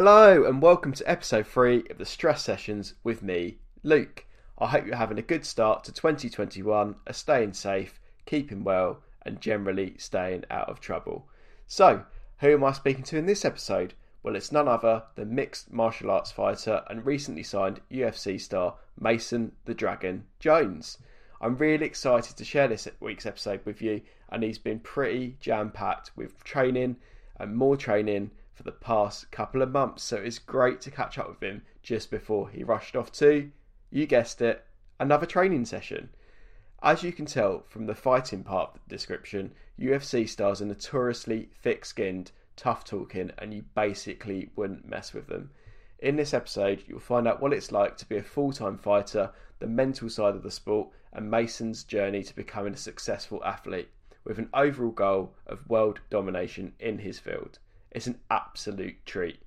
Hello, and welcome to episode 3 of the Stress Sessions with me, Luke. I hope you're having a good start to 2021, are staying safe, keeping well, and generally staying out of trouble. So, who am I speaking to in this episode? Well, it's none other than mixed martial arts fighter and recently signed UFC star Mason the Dragon Jones. I'm really excited to share this week's episode with you, and he's been pretty jam packed with training and more training for the past couple of months. So it's great to catch up with him just before he rushed off to, you guessed it, another training session. As you can tell from the fighting part of the description, UFC stars are notoriously thick skinned, tough talking, and you basically wouldn't mess with them. In this episode, you'll find out what it's like to be a full time fighter, the mental side of the sport, and Mason's journey to becoming a successful athlete with an overall goal of world domination in his field. It's an absolute treat.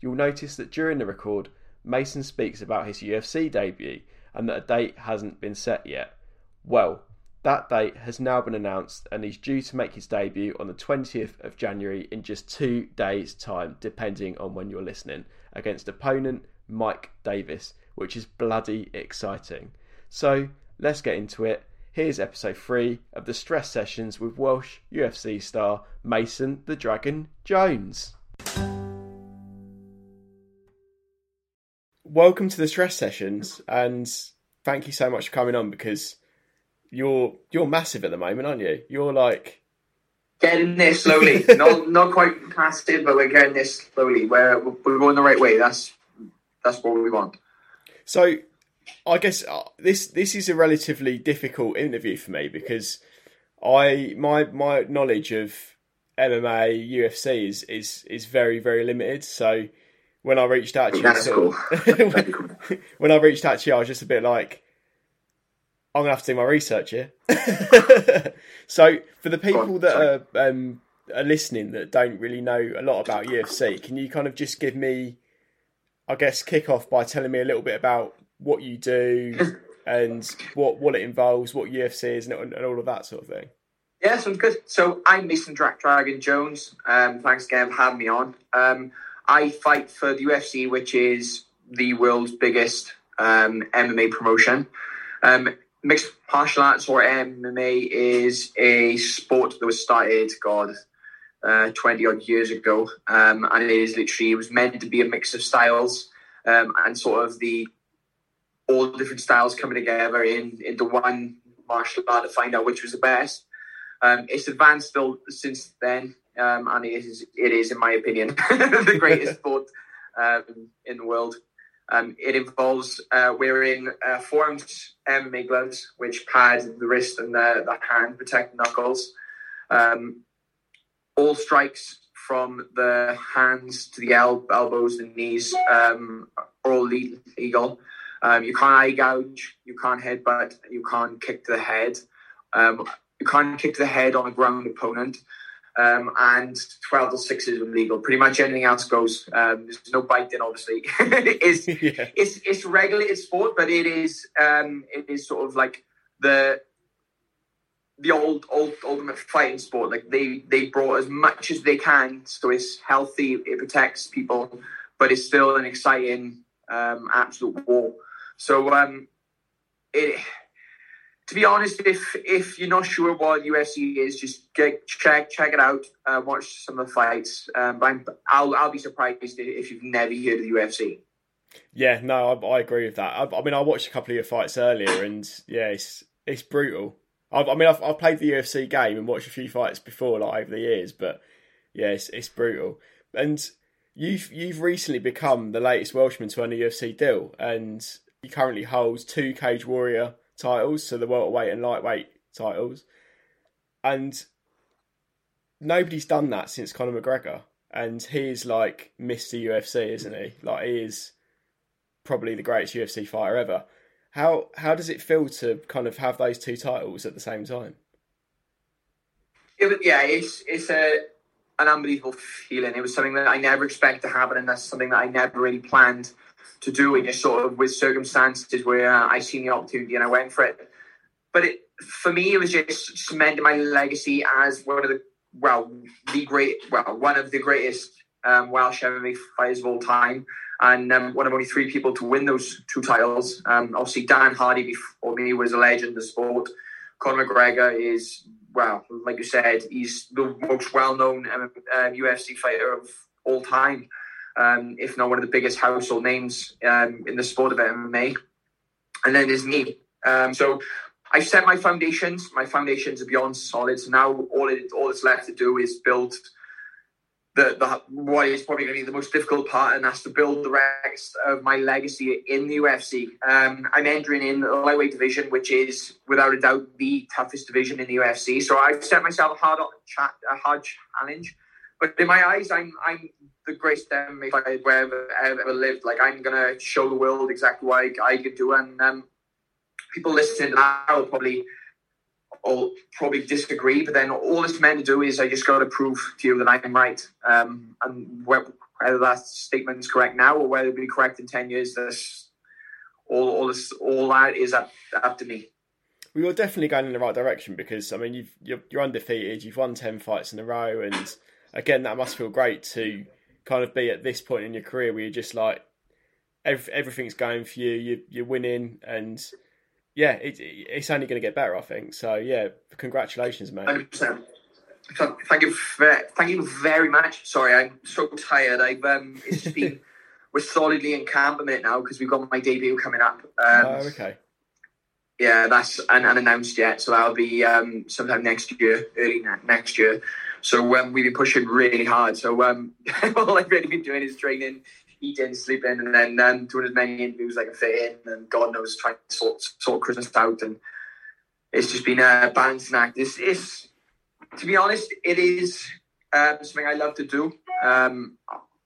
You'll notice that during the record, Mason speaks about his UFC debut and that a date hasn't been set yet. Well, that date has now been announced and he's due to make his debut on the 20th of January in just two days' time, depending on when you're listening, against opponent Mike Davis, which is bloody exciting. So let's get into it. Here's episode 3 of the Stress Sessions with Welsh UFC star Mason the Dragon Jones. Welcome to the Stress Sessions and thank you so much for coming on because you're you're massive at the moment, aren't you? You're like getting there slowly. not not quite massive, but we're getting this slowly. We're we're going the right way. That's that's what we want. So I guess uh, this this is a relatively difficult interview for me because I my my knowledge of MMA UFC is is is very very limited. So when I reached out to you, sort of- when, when I reached out to you, I was just a bit like, I'm gonna have to do my research here. so for the people on, that sorry. are um, are listening that don't really know a lot about UFC, can you kind of just give me, I guess, kick off by telling me a little bit about what you do and what what it involves, what UFC is, and, and all of that sort of thing. Yeah, sounds good. So I'm Mason Drac Dragon Jones. Um, thanks again for having me on. Um, I fight for the UFC, which is the world's biggest um, MMA promotion. Um, mixed martial arts or MMA is a sport that was started, God, uh, 20 odd years ago. Um, and it is literally, it was meant to be a mix of styles um, and sort of the all the different styles coming together in into one martial art to find out which was the best. Um, it's advanced still since then, um, and it is, it is, in my opinion, the greatest sport um, in the world. Um, it involves uh, wearing uh, four ounce MMA gloves, which pad the wrist and the, the hand, protect the knuckles. Um, all strikes from the hands to the el- elbows and knees um, are all le- legal. Um, you can't eye gouge, you can't headbutt, you can't kick to the head. Um, you can't kick to the head on a ground opponent. Um, and 12 to 6 is illegal. Pretty much anything else goes. Um, there's no biting, obviously. it's, yeah. it's, it's regulated sport, but it is um, it is sort of like the the old old ultimate fighting sport. Like they they brought as much as they can, so it's healthy, it protects people, but it's still an exciting um, absolute war. So um, it to be honest, if if you're not sure what UFC is, just get, check check it out. Uh, watch some of the fights. Um, but I'm, I'll I'll be surprised if you've never heard of the UFC. Yeah, no, I, I agree with that. I, I mean, I watched a couple of your fights earlier, and yeah, it's it's brutal. I've, I mean, I've, I've played the UFC game and watched a few fights before, like over the years, but yeah, it's it's brutal. And you've you've recently become the latest Welshman to earn a UFC deal, and he currently holds two Cage Warrior titles, so the welterweight and lightweight titles, and nobody's done that since Conor McGregor, and he's like Mr. UFC, isn't he? Like he is probably the greatest UFC fighter ever. How how does it feel to kind of have those two titles at the same time? It was, yeah, it's it's a an unbelievable feeling. It was something that I never expected to happen, and that's something that I never really planned to do. It just sort of with circumstances where uh, I seen the opportunity and I went for it. But it, for me, it was just cementing my legacy as one of the well, the great, well, one of the greatest um, Welsh MMA fighters of all time, and um, one of only three people to win those two titles. Um, obviously, Dan Hardy before me was a legend of the sport. Conor McGregor is well, like you said, he's the most well-known um, UFC fighter of all time, um, if not one of the biggest household names um, in the sport of MMA. And then there's me. Um, so I've set my foundations. My foundations are beyond solid. So now all it all that's left to do is build the, the what is probably going to be the most difficult part, and that's to build the rest of my legacy in the UFC. Um, I'm entering in the lightweight division, which is without a doubt the toughest division in the UFC. So I've set myself a hard a hard challenge. But in my eyes, I'm I'm the greatest MMA fighter I've ever, ever lived. Like I'm gonna show the world exactly what I, I can do, and um, people listening now will probably all probably disagree, but then all it's meant to do is I just got to prove to you that I'm right. Um, and whether that statement is correct now or whether it'll be correct in ten years, this all all this all that is up up to me. We are definitely going in the right direction because I mean you've you're, you're undefeated, you've won ten fights in a row, and again that must feel great to kind of be at this point in your career where you're just like every, everything's going for you, you you're winning and yeah, it, it's only going to get better, I think. So yeah, congratulations, man. Hundred percent. Thank you, thank you very much. Sorry, I'm so tired. I've um, it's just been we're solidly in camp a minute now because we've got my debut coming up. Um, oh, okay. Yeah, that's un- unannounced yet, so that'll be um, sometime next year, early ne- next year. So um, we've been pushing really hard. So um, all I've really been doing is training eating, sleeping, and then um, doing as many interviews as I can fit in, and God knows trying to sort, sort Christmas out. And it's just been a balancing act. This is, to be honest, it is um, something I love to do. Um,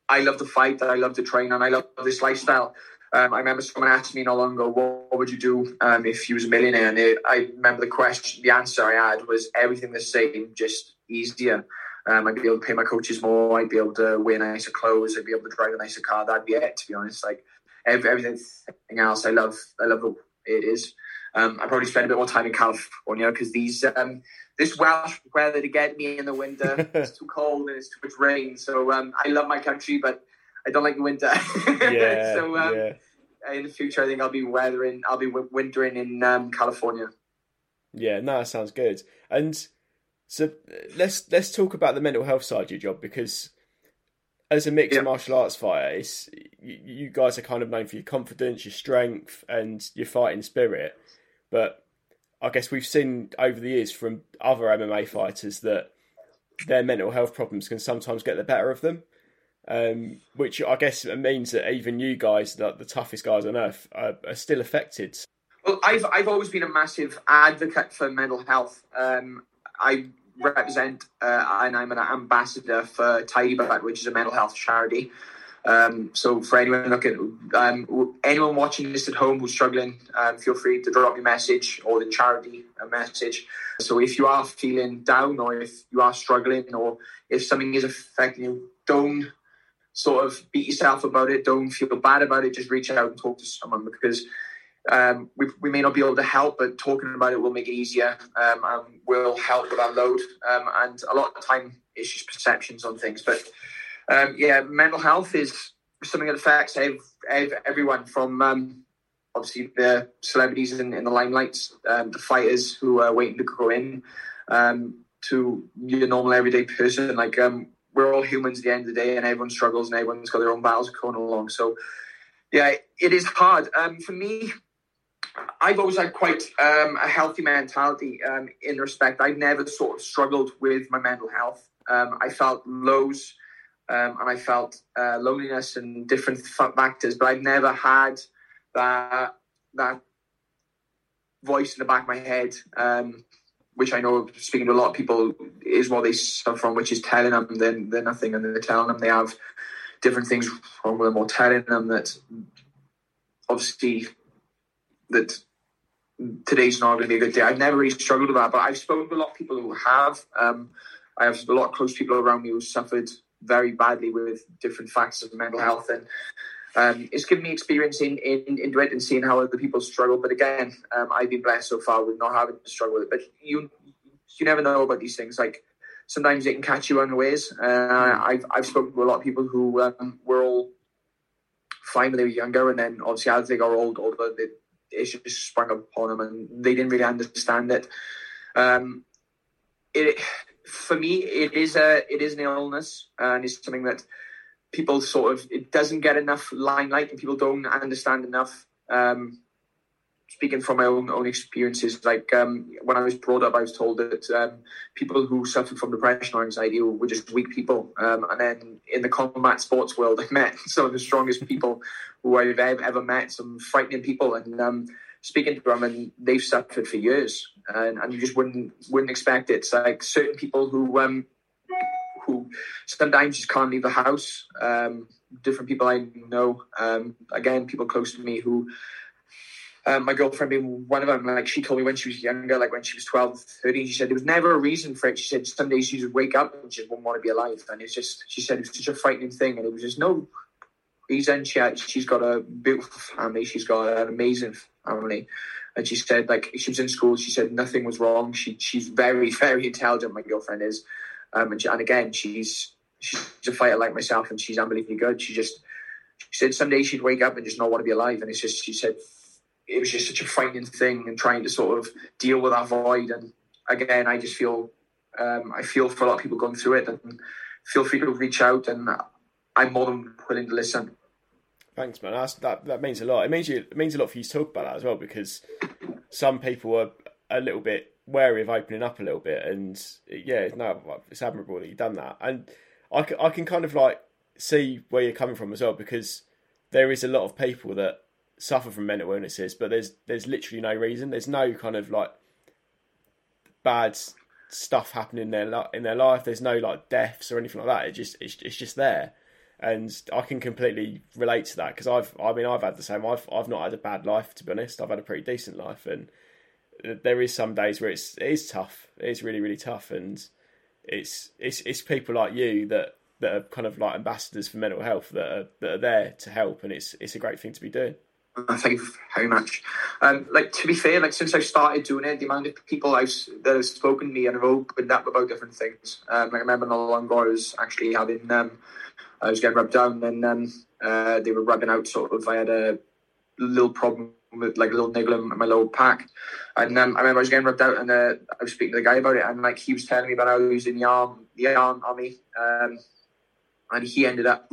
I love to fight, I love to train, and I love this lifestyle. Um, I remember someone asked me not long ago, what, what would you do um, if you was a millionaire? And I remember the question, the answer I had was everything the same, just easier. Um, I'd be able to pay my coaches more. I'd be able to wear nicer clothes. I'd be able to drive a nicer car. That'd be it, to be honest. Like everything else, I love. I love the it is. Um, I probably spend a bit more time in California because these um, this Welsh weather to get me in the winter. it's too cold and it's too much rain. So um, I love my country, but I don't like the winter. Yeah, so um, yeah. In the future, I think I'll be weathering. I'll be wintering in um, California. Yeah, no, that sounds good. And so let's let's talk about the mental health side of your job because as a mixed yeah. martial arts fighter, it's, you, you, guys are kind of known for your confidence, your strength, and your fighting spirit. But I guess we've seen over the years from other MMA fighters that their mental health problems can sometimes get the better of them. Um, which I guess means that even you guys, the, the toughest guys on earth, are, are, still affected. Well, I've I've always been a massive advocate for mental health. Um, I represent uh, and I'm an ambassador for Tidy But, which is a mental health charity. Um, so for anyone looking, um, anyone watching this at home who's struggling, um, feel free to drop a message or the charity a message. So if you are feeling down or if you are struggling or if something is affecting you, don't sort of beat yourself about it. Don't feel bad about it. Just reach out and talk to someone because um, we, we may not be able to help, but talking about it will make it easier um, and will help with our load. Um, and a lot of time it's just perceptions on things. But um, yeah, mental health is something that affects ev- ev- everyone from um, obviously the celebrities in, in the limelight, um, the fighters who are waiting to go in, to your normal everyday person. Like we're all humans at the end of the day, and everyone struggles and everyone's got their own battles going along. So yeah, it is hard. Um, for me, I've always had quite um, a healthy mentality um, in respect. I've never sort of struggled with my mental health. Um, I felt lows um, and I felt uh, loneliness and different factors, but I've never had that that voice in the back of my head, um, which I know speaking to a lot of people is what they suffer from, which is telling them they're, they're nothing and they're telling them they have different things wrong with them or telling them that obviously that today's not going to be a good day. I've never really struggled with that, but I've spoken to a lot of people who have. Um, I have a lot of close people around me who suffered very badly with different factors of mental health, and um, it's given me experience in, in into it and seeing how other people struggle. But again, um, I've been blessed so far with not having to struggle with it. But you you never know about these things. Like sometimes it can catch you unawares. Uh, I've I've spoken to a lot of people who um, were all fine when they were younger, and then obviously as they got old, older, they, it just sprung up upon them, and they didn't really understand it. Um, it for me, it is a it is an illness, and it's something that people sort of it doesn't get enough limelight, and people don't understand enough. Um, speaking from my own own experiences, like um, when I was brought up, I was told that um, people who suffered from depression or anxiety were just weak people. Um, and then in the combat sports world, I met some of the strongest people who I've ever, met, some frightening people. And um, speaking to them, and they've suffered for years, and, and you just wouldn't wouldn't expect it. It's like certain people who um, who sometimes just can't leave the house. Um, different people I know, again, people close to me who um, my girlfriend being one of them, like she told me when she was younger, like when she was 12, 13, she said there was never a reason for it. She said some days she would wake up and she just wouldn't want to be alive. And it's just, she said it was such a frightening thing. And it was just no reason. She had, she's got a beautiful family. She's got an amazing family. And she said, like, she was in school. She said nothing was wrong. She, she's very, very intelligent. My girlfriend is. Um, and, she, and again, she's, she's a fighter like myself and she's unbelievably good. She just, she said someday she'd wake up and just not want to be alive. And it's just, she said, it was just such a frightening thing and trying to sort of deal with that void. And again, I just feel um, I feel for a lot of people going through it, and feel free to reach out, and I'm more than willing to listen. Thanks, man. That's, that that means a lot. It means you it means a lot for you to talk about that as well because some people are a little bit wary of opening up a little bit, and yeah, no, it's admirable that you've done that, and I I can kind of like see where you're coming from as well because there is a lot of people that suffer from mental illnesses, but there's there's literally no reason. There's no kind of like bad stuff happening in their in their life. There's no like deaths or anything like that. It just it's, it's just there, and I can completely relate to that because I've I mean I've had the same. I've I've not had a bad life to be honest. I've had a pretty decent life, and there is some days where it's it is tough. It is really really tough, and it's it's it's people like you that that are kind of like ambassadors for mental health that are that are there to help, and it's it's a great thing to be doing. Thank you very much. Um, like to be fair, like since I started doing it, the amount of people I've that have spoken to me and have opened up about different things. Um, like I remember not long ago, I was actually having um, I was getting rubbed down, and um, uh, they were rubbing out sort of. I had a little problem with like a little niggle in my lower pack. and um, I remember I was getting rubbed out, and uh, I was speaking to the guy about it, and like he was telling me about how he was in the arm, the arm army, um, and he ended up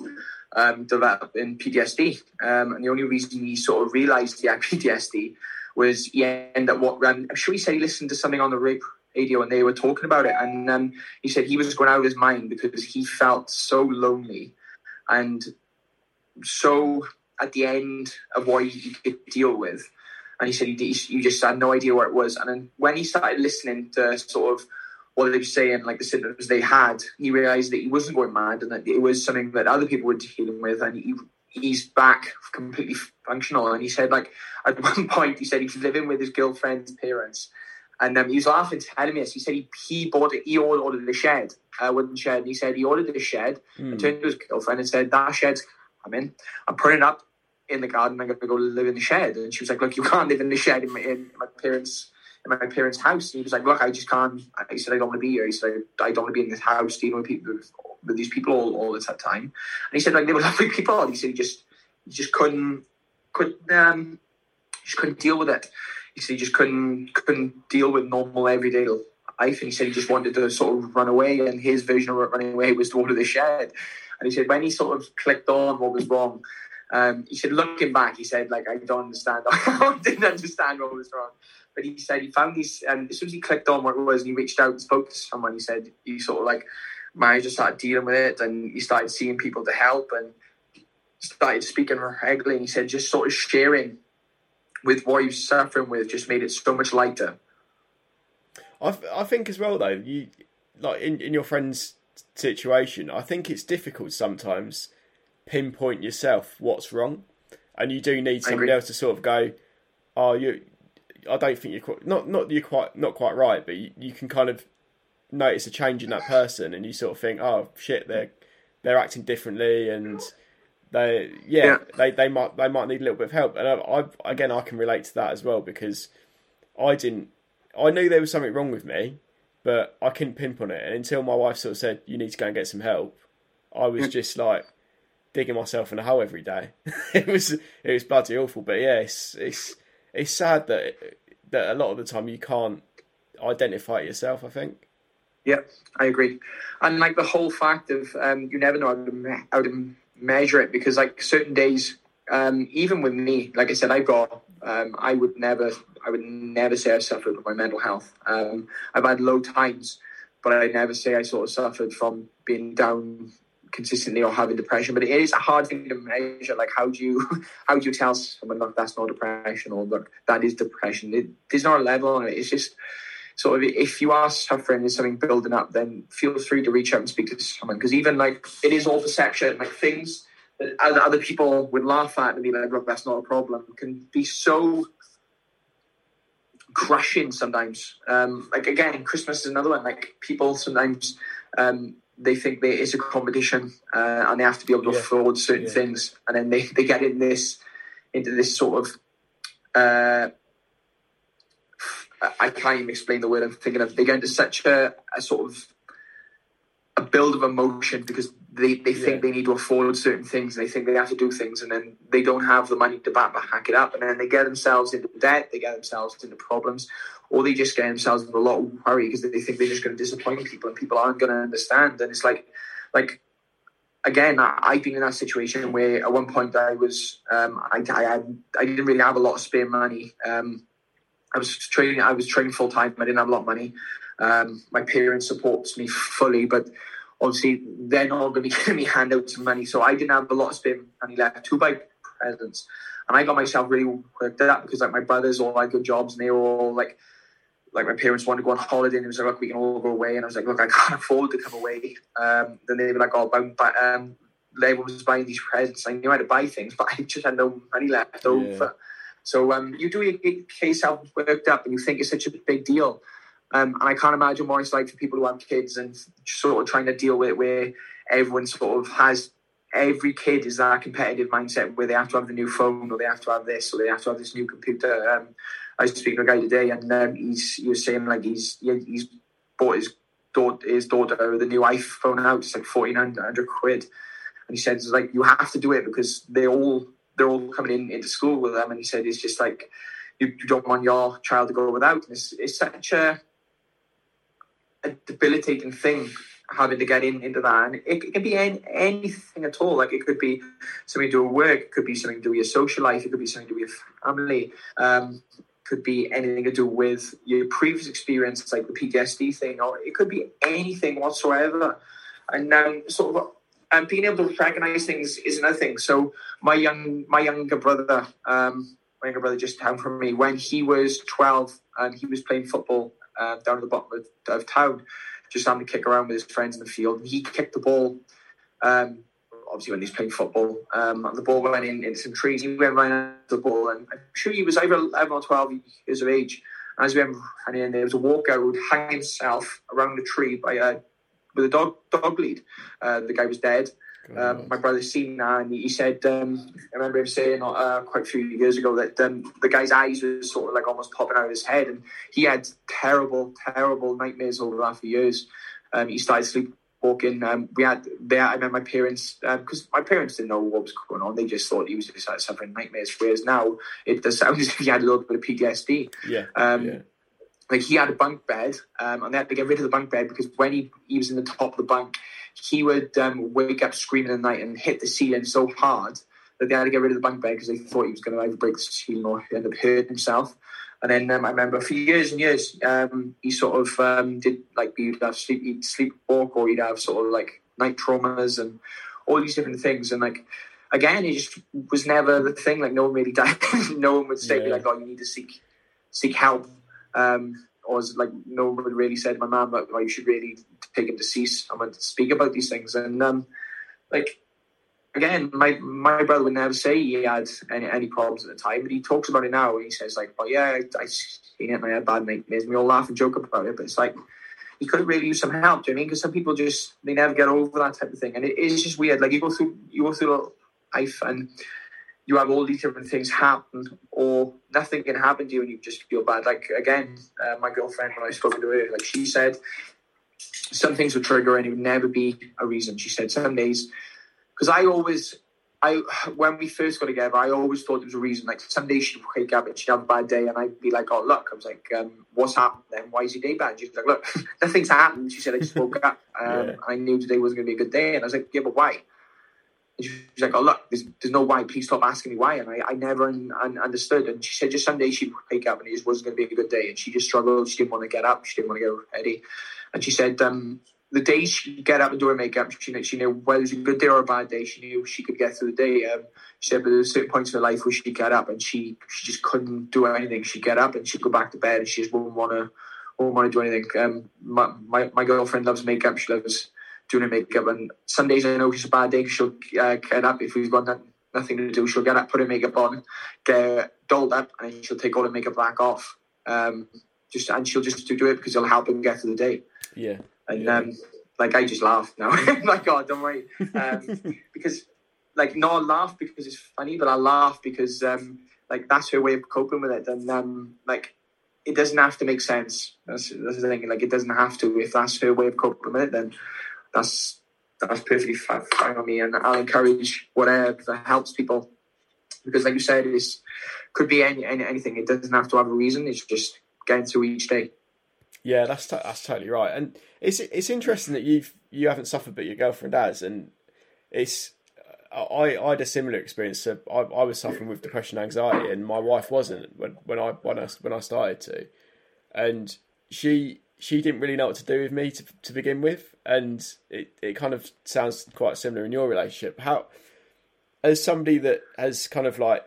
um, developing PTSD. Um, and the only reason he sort of realised he had PTSD was he ended up what um, I'm sure he said he listened to something on the rape radio and they were talking about it, and um, he said he was going out of his mind because he felt so lonely and so at the end of what he could deal with. And he said he, he just had no idea where it was. And then when he started listening to sort of what they were saying, like the symptoms they had, he realised that he wasn't going mad and that it was something that other people were dealing with, and he he's back completely functional. And he said, like at one point, he said he was living with his girlfriend's parents, and um, he was laughing, telling me this. He said he he bought it, he ordered a shed, a wooden shed. And he said he ordered a shed mm. and turned to his girlfriend and said, "That shed's coming. I'm putting it up in the garden. I'm going to go live in the shed." And she was like, "Look, you can't live in the shed in my, in my parents' in my parents' house. And he was like, look, I just can't. He said, I don't want to be here. He said, I don't want to be in this house dealing with people with, these people all, all the time. And he said, like, they were lovely people. He said, he just, he just couldn't, couldn't, um, just couldn't deal with it. He said he just couldn't, couldn't deal with normal everyday life. And he said he just wanted to sort of run away. And his vision of running away was to order the shed. And he said when he sort of clicked on what was wrong, um, he said, looking back, he said, like, I don't understand. I didn't understand what was wrong. But he said he found these, and as soon as he clicked on what it was and he reached out and spoke to someone, he said he sort of like managed to start dealing with it and he started seeing people to help and started speaking regularly. And he said just sort of sharing with what was suffering with just made it so much lighter. I, I think as well though you like in, in your friend's situation I think it's difficult sometimes pinpoint yourself what's wrong and you do need somebody else to sort of go oh you I don't think you're quite not not you're quite not quite right, but you, you, can kind of notice a change in that person, and you sort of think, oh shit, they're they're acting differently, and they yeah, yeah. they they might they might need a little bit of help, and I, I again I can relate to that as well because I didn't I knew there was something wrong with me, but I couldn't pinpoint it. And until my wife sort of said, "You need to go and get some help," I was just like digging myself in a hole every day. it was it was bloody awful. But yeah, it's it's it's sad that that a lot of the time you can't identify it yourself. I think. Yeah, I agree. And like the whole fact of um, you never know how to, how to measure it because like certain days, um, even with me, like I said, I've got um, I would never I would never say I suffered with my mental health. Um, I've had low times, but I never say I sort of suffered from being down consistently or having depression. But it is a hard thing to measure. Like how do you how do you tell someone look that's not depression or look that is depression? It, there's not a level on it. It's just sort of if you are suffering, there's something building up, then feel free to reach out and speak to someone because even like it is all perception. Like things that other people would laugh at and be like, "Look, that's not a problem," can be so crushing sometimes. Um, like again, Christmas is another one. Like people sometimes um, they think that it's a competition uh, and they have to be able to yeah. afford certain yeah. things, and then they, they get in this into this sort of uh, I can't even explain the word I'm thinking of. They get into such a, a sort of a build of emotion because they, they think yeah. they need to afford certain things and they think they have to do things and then they don't have the money to back, back it up and then they get themselves into debt, they get themselves into problems, or they just get themselves into a lot of worry because they think they're just going to disappoint people and people aren't going to understand. And it's like, like again, I, have been in that situation where at one point I was, um, I, I, I didn't really have a lot of spare money. Um, I was training. I was training full time. I didn't have a lot of money. Um, my parents supports me fully, but obviously they're not going to be giving me handouts of money. So I didn't have a lot of spare money left to buy presents, and I got myself really worked up because like my brothers all had good jobs and they were all like. Like my parents wanted to go on holiday, and it was like, "Look, we can all go away." And I was like, "Look, I can't afford to come away." Um, then they were like, "Oh, but um, everyone was buying these presents. I knew how to buy things, but I just had no money left over." So um, you do get yourself worked up and you think it's such a big deal. Um, and I can't imagine what it's like for people who have kids and sort of trying to deal with it where everyone sort of has every kid is that competitive mindset where they have to have the new phone or they have to have this or they have to have this new computer. Um, I was speaking to a guy today and um, he's he was saying like he's he's bought his daughter his daughter the new iPhone out. It's like fourteen hundred quid, and he says like you have to do it because they all they're all coming in into school with them, and he said it's just like you, you don't want your child to go without. And it's, it's such a, a debilitating thing having to get in into that, and it, it can be any, anything at all. Like it could be something to do with work, it could be something to do with your social life, it could be something to do with your family. Um, could be anything to do with your previous experience, like the PTSD thing, or it could be anything whatsoever. And um, sort of and being able to recognize things is another thing. So my young my younger brother, um, my younger brother just down from me, when he was twelve and he was playing football uh, down at the bottom of, of, town, just having to kick around with his friends in the field. And He kicked the ball. Um, obviously, when he's playing football, um, and the ball went in into some trees. He went right the ball, and I'm sure he was over eleven or twelve years of age. And as we went in, there was a walker who would hang himself around the tree by a with a dog dog lead. Uh, the guy was dead. Um, my brother's seen that, and he said, um, I remember him saying uh, quite a few years ago that um, the guy's eyes were sort of like almost popping out of his head, and he had terrible, terrible nightmares over that for years. Um, he started sleepwalking. Um, we had there. I remember my parents because um, my parents didn't know what was going on. They just thought he was just like, suffering nightmares. Whereas now it does sound as if he had a little bit of PTSD. Yeah. yeah like he had a bunk bed, um, and they had to get rid of the bunk bed because when he, he was in the top of the bunk, he would um, wake up screaming at night and hit the ceiling so hard that they had to get rid of the bunk bed because they thought he was going to either break the ceiling or end up hurting himself. And then um, I remember for years and years, um, he sort of um, did like he'd have sleep, he'd sleepwalk, or he'd have sort of like night traumas and all these different things. And like again, it just was never the thing. Like no one really died. no one would say yeah. like, "Oh, you need to seek seek help." Um, or was like no one really said to my mum like, oh, you should really take to cease and to speak about these things. And um, like again, my my brother would never say he had any, any problems at the time, but he talks about it now. He says like, "Oh yeah, I, I seen it, and I had bad nightmares." And we all laugh and joke about it, but it's like he could really use some help. Do you know I mean? Because some people just they never get over that type of thing, and it is just weird. Like you go through you go through life and you have all these different things happen, or nothing can happen to you and you just feel bad. Like again, uh, my girlfriend when I spoke to her, like she said, some things would trigger and it would never be a reason. She said some days because I always. I when we first got together, I always thought there was a reason. Like some days she'd wake up and she'd have a bad day, and I'd be like, "Oh, look." I was like, um, "What's happened then? Why is your day bad?" And she's like, "Look, nothing's happened." She said, "I just woke up. Um, yeah. I knew today wasn't going to be a good day," and I was like, "Yeah, but why?" And she's like, "Oh, look, there's, there's no why. Please stop asking me why." And I, I never un, un, understood. And she said, just some days she'd wake up and it just wasn't going to be a good day, and she just struggled. She didn't want to get up. She didn't want to go ready. And she said, um, the days she'd get up and do her makeup, she knew, she knew whether it was a good day or a bad day. She knew she could get through the day. Um, she said, but there were certain points in her life where she'd get up and she she just couldn't do anything. She'd get up and she'd go back to bed and she just wouldn't want to wouldn't want to do anything. Um, my, my my girlfriend loves makeup. She loves doing her makeup. And some days I know it's a bad day. She'll uh, get up if we've got nothing to do. She'll get up, put her makeup on, get dolled up, and she'll take all her makeup back off. Um, just and she'll just do it because it'll help her get through the day. Yeah. And yeah. um, like I just laugh now. like God, don't worry, um, because like not laugh because it's funny, but I laugh because um, like that's her way of coping with it, and um, like it doesn't have to make sense. That's, that's the thing. Like it doesn't have to. If that's her way of coping with it, then that's that's perfectly fine on me, and I'll encourage whatever that helps people. Because, like you said, it could be any, any anything. It doesn't have to have a reason. It's just getting through each day. Yeah, that's t- that's totally right, and it's it's interesting that you've you haven't suffered, but your girlfriend has, and it's uh, I, I had a similar experience. So I, I was suffering with depression, anxiety, and my wife wasn't when, when I when I when I started to, and she she didn't really know what to do with me to to begin with, and it, it kind of sounds quite similar in your relationship. How, as somebody that has kind of like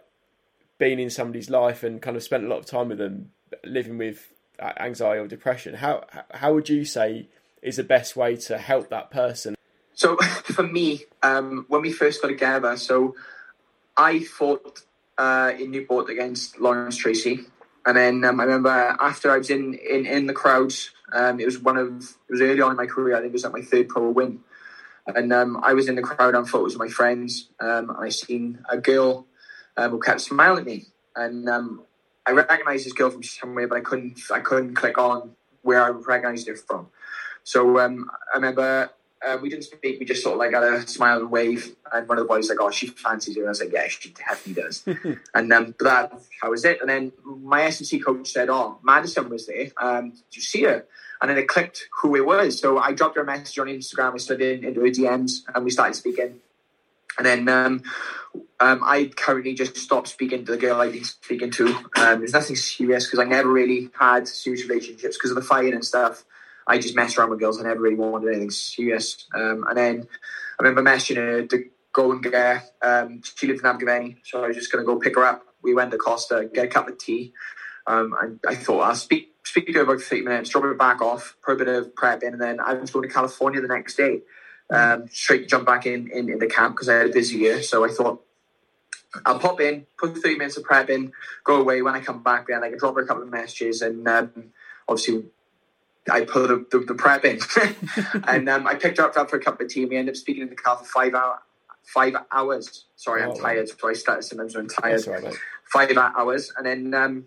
been in somebody's life and kind of spent a lot of time with them, living with anxiety or depression, how how would you say is the best way to help that person? So for me, um, when we first got together, so I fought uh, in Newport against Lawrence Tracy, and then um, I remember after I was in in, in the crowds, um, it was one of it was early on in my career. I think it was like my third pro win, and um, I was in the crowd on photos with my friends. Um, and I seen a girl um, who kept smiling at me, and I recognized this girl from somewhere, but I couldn't I couldn't click on where I recognized her from. So um, I remember uh, we didn't speak. We just sort of like had a smile and wave. And one of the boys was like, "Oh, she fancies you." And I was like, "Yeah, she definitely does." and um, that that was it. And then my S&C coach said, "Oh, Madison was there. Um, did you see her?" And then it clicked who it was. So I dropped her a message on Instagram. We slid in into her DMs and we started speaking. And then um, um, I currently just stopped speaking to the girl I've been speaking to. Um, there's nothing serious because I never really had serious relationships because of the fighting and stuff. I just messed around with girls. I never really wanted anything serious. Um, and then I remember messaging her to go and get Um, she lived in Abergavenny, so I was just going to go pick her up. We went to Costa, get a cup of tea. Um, and I thought I'll speak speak to her about 30 minutes, drop her back off, put a bit of prep in, and then I was going to California the next day. Um, straight jump back in, in, in the camp because I had a busy year. So I thought I'll pop in, put three minutes of prep in, go away. When I come back, then I can drop her a couple of messages and um, obviously I put the, the, the prep in, and um, I picked her up for a cup of tea. We ended up speaking in the car for five hour, five hours. Sorry, oh, I'm tired. So I started sometimes I'm tired. Right, five hours, and then um,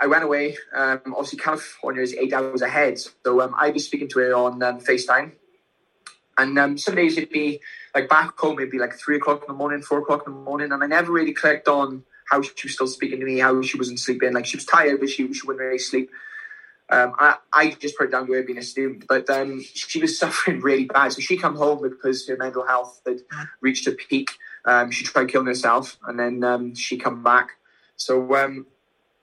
I went away. Um, obviously, California is eight hours ahead, so um, I'd be speaking to her on um, FaceTime. And um, some days it'd be like back home, it'd be like three o'clock in the morning, four o'clock in the morning, and I never really clicked on how she was still speaking to me, how she wasn't sleeping. Like she was tired, but she, she wouldn't really sleep. Um, I, I just put it down to her being a student, but um, she was suffering really bad. So she come home because her mental health had reached a peak. Um, she tried killing herself, and then um, she come back. So um,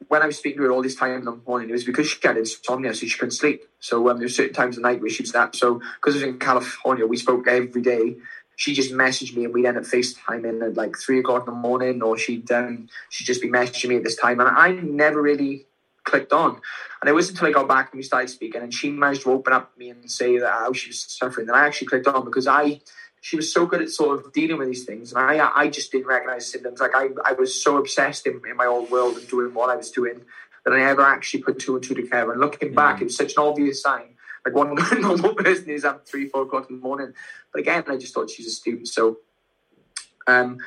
when I was speaking to her all this time in the morning, it was because she had insomnia, so she couldn't sleep. So um, there were certain times of the night where she was that. So because it was in California, we spoke every day. She just messaged me, and we'd end up FaceTiming at like three o'clock in the morning, or she'd um, she'd just be messaging me at this time, and I never really clicked on. And it wasn't until I got back and we started speaking, and she managed to open up me and say that how she was suffering that I actually clicked on because I she was so good at sort of dealing with these things, and I I just didn't recognize symptoms. Like I I was so obsessed in, in my old world and doing what I was doing that I never actually put two and two together. And looking back, mm. it was such an obvious sign. Like one normal person is up three, four o'clock in the morning. But again, I just thought she's a student. So, um,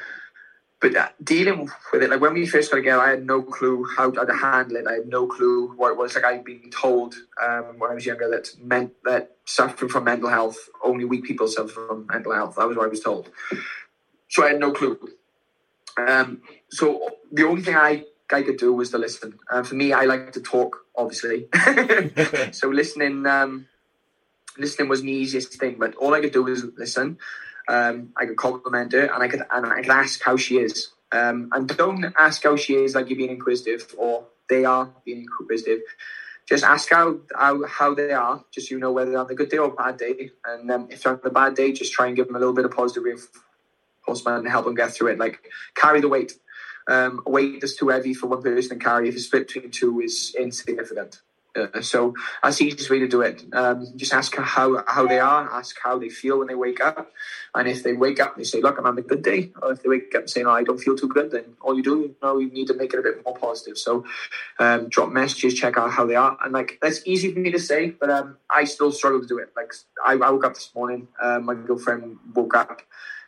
but uh, dealing with it, like when we first got together, I had no clue how to handle it. I had no clue what it was. Like I'd been told um, when I was younger that meant that suffering from mental health, only weak people suffer from mental health. That was what I was told. So I had no clue. Um, so the only thing I I could do was to listen. Uh, for me, I like to talk, obviously. so listening, um, listening was the easiest thing. But all I could do was listen. Um, I could compliment her, and I could and I could ask how she is. Um, and don't ask how she is like you're being inquisitive or they are being inquisitive. Just ask how how, how they are, just so you know whether they're on a good day or a bad day. And um, if they're on a bad day, just try and give them a little bit of positive reinforcement and help them get through it. Like carry the weight. Um, weight that's too heavy for one person to carry if it's split between two is insignificant. Uh, so that's the easiest way to do it. Um, just ask how how they are, ask how they feel when they wake up, and if they wake up and they say, "Look, I'm having a good day," or if they wake up and say, "No, I don't feel too good," then all you do, you know, you need to make it a bit more positive. So, um, drop messages, check out how they are, and like that's easy for me to say, but um, I still struggle to do it. Like I, I woke up this morning, uh, my girlfriend woke up.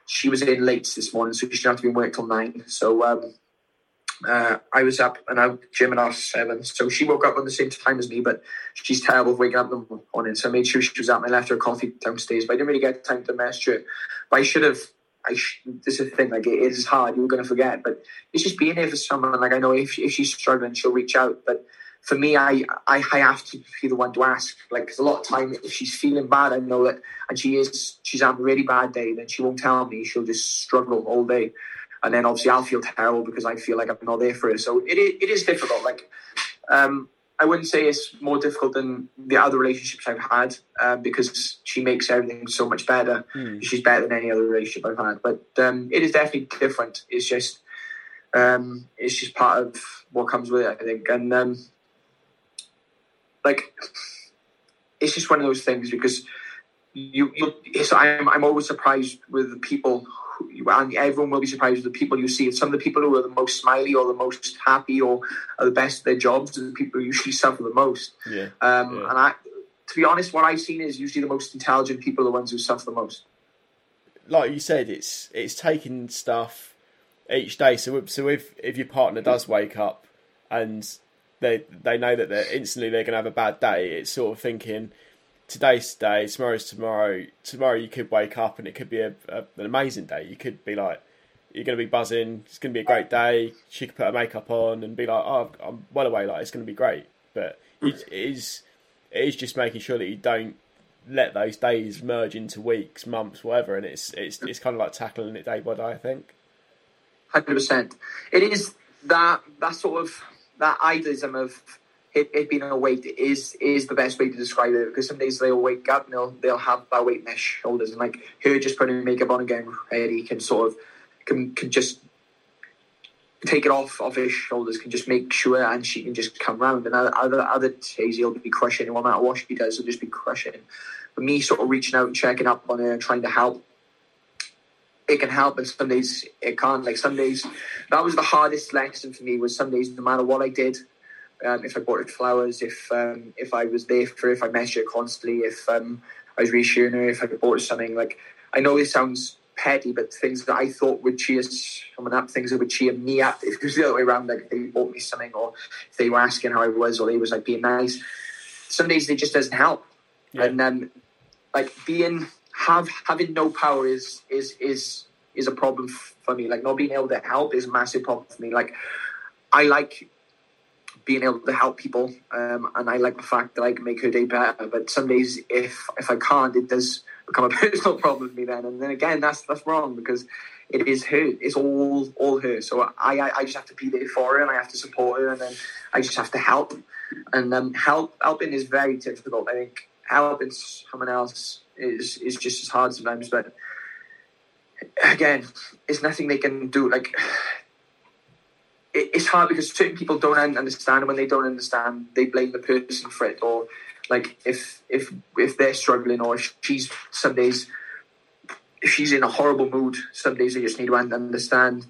She was in late this morning, so she have to be in work till nine. So um, uh, I was up and out gym at half seven. So she woke up on the same time as me, but she's terrible of waking up in the morning. So I made sure she was up. I left her coffee downstairs, but I didn't really get time to message her. But I should have. I sh- this is the thing. Like it is hard. You're going to forget, but it's just being there for someone. Like I know if if she's struggling, she'll reach out. But for me, I, I I have to be the one to ask. Like, because a lot of time, if she's feeling bad, I know that, and she is, she's having a really bad day, then she won't tell me. She'll just struggle all day and then obviously I'll feel terrible because I feel like I'm not there for her. So it it is difficult. Like um, I wouldn't say it's more difficult than the other relationships I've had um, because she makes everything so much better. Mm. She's better than any other relationship I've had. But um, it is definitely different. It's just um, it's just part of what comes with it, I think. And um, like it's just one of those things because you, you I'm, I'm always surprised with the people and everyone will be surprised with the people you see. Some of the people who are the most smiley or the most happy or are the best at their jobs are the people who usually suffer the most. Yeah. Um, yeah. And I, to be honest, what I've seen is usually the most intelligent people are the ones who suffer the most. Like you said, it's it's taking stuff each day. So so if if your partner does wake up and they they know that they're instantly they're going to have a bad day, it's sort of thinking today's today, tomorrow's tomorrow. Tomorrow you could wake up and it could be a, a, an amazing day. You could be like, you're going to be buzzing. It's going to be a great day. She could put her makeup on and be like, oh, I'm well away. Like it's going to be great. But it is, it is just making sure that you don't let those days merge into weeks, months, whatever. And it's it's it's kind of like tackling it day by day. I think. Hundred percent. It is that that sort of that idealism of it, being a weight is is the best way to describe it because some days they'll wake up and they'll they'll have that weight in their shoulders and like her just putting makeup on again ready can sort of can can just take it off off his shoulders can just make sure and she can just come round and other other days he'll be crushing no matter what she does he'll just be crushing. But me sort of reaching out and checking up on her and trying to help it can help and some days it can't. Like some days that was the hardest lesson for me was some days no matter what I did um, if I bought her flowers, if um, if I was there for her, if I messaged her constantly, if um, I was reassuring her, if I bought her something. Like I know this sounds petty, but things that I thought would cheer someone up, things that would cheer me up. If it was the other way around, like if they bought me something, or if they were asking how I was, or they was like being nice. Some days it just doesn't help, yeah. and um, like being have having no power is is is is a problem for me. Like not being able to help is a massive problem for me. Like I like being able to help people, um, and I like the fact that I can make her day better. But some days, if if I can't, it does become a personal problem for me then. And then again, that's that's wrong because it is her. It's all all her. So I I, I just have to be there for her, and I have to support her, and then I just have to help. And um, help helping is very difficult. I think helping someone else is is just as hard sometimes, but again, it's nothing they can do. Like it's hard because certain people don't understand, and when they don't understand, they blame the person for it. Or like if if if they're struggling, or she's some days if she's in a horrible mood, some days they just need to understand.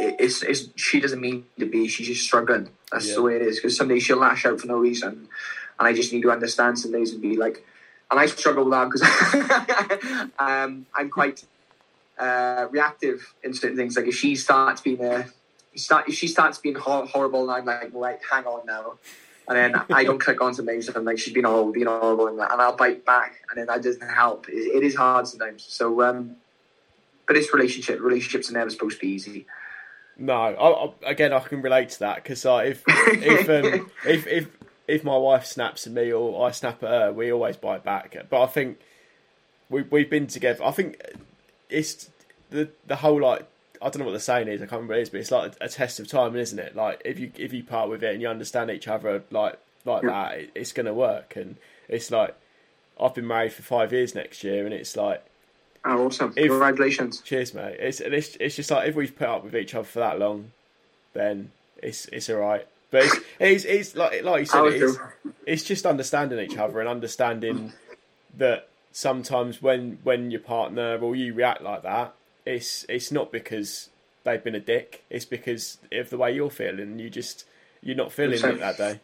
It's, it's she doesn't mean to be. She's just struggling. That's yeah. the way it is. Because some days she'll lash out for no reason, and I just need to understand some days and be like. And I struggle with that because um, I'm quite uh, reactive in certain things. Like if she starts being a start, she starts being hor- horrible, and I'm like, right, hang on now. And then I don't click on something, so I'm like, she's been horrible, being horrible, and, and I'll bite back, and then that doesn't help. It, it is hard sometimes. So, um, but it's relationship. Relationships are never supposed to be easy. No, I, I, again, I can relate to that because uh, if if, um, if if if my wife snaps at me or I snap at her, we always bite back. But I think we we've been together. I think it's the the whole like I don't know what the saying is. I can't remember what it is, but it's like a, a test of time, isn't it? Like if you if you part with it and you understand each other like like yeah. that, it, it's going to work. And it's like I've been married for five years next year, and it's like Oh, awesome! If, Congratulations. Cheers, mate. It's, it's it's just like if we've put up with each other for that long, then it's it's all right. But it's it's, it's like like you said, it's, it's just understanding each other and understanding that sometimes when when your partner or you react like that, it's it's not because they've been a dick. It's because of the way you're feeling. You just you're not feeling it that day.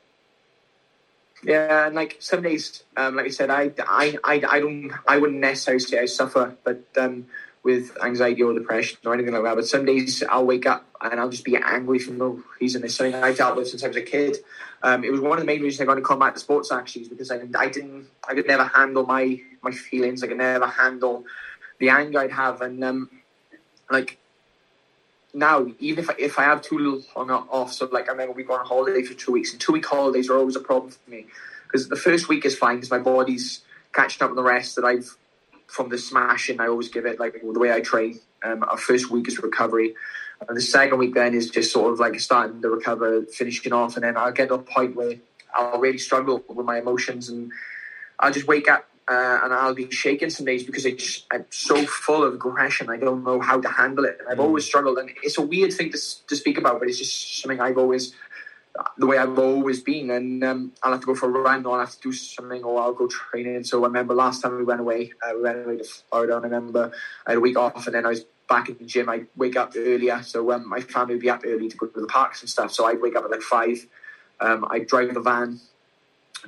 Yeah, and like some days, um, like I said, I, I, I, I don't, I wouldn't necessarily say I suffer, but um, with anxiety or depression or anything like that. But some days I'll wake up and I'll just be angry for no reason. It's something I've dealt with since I was a kid. Um, it was one of the main reasons I got to come back to sports actually, is because I, I didn't, I could never handle my my feelings. I could never handle the anger I'd have, and um, like now, even if I, if I have too long off, so like I remember we go on holiday for two weeks, and two week holidays are always a problem for me because the first week is fine because my body's catching up on the rest that I've from the smashing. I always give it like the way I train. Um, our first week is recovery, and the second week then is just sort of like starting to recover, finishing off, and then I'll get to a point where I'll really struggle with my emotions, and I'll just wake up uh, and I'll be shaking some days because I'm so full of aggression. I don't know how to handle it. And I've always struggled. And it's a weird thing to, to speak about, but it's just something I've always, the way I've always been. And um, I'll have to go for a run or I'll have to do something or I'll go training. So I remember last time we went away, uh, we went away to Florida and I remember I had a week off and then I was back in the gym. I'd wake up earlier. So um, my family would be up early to go to the parks and stuff. So I'd wake up at like five. Um, I'd drive the van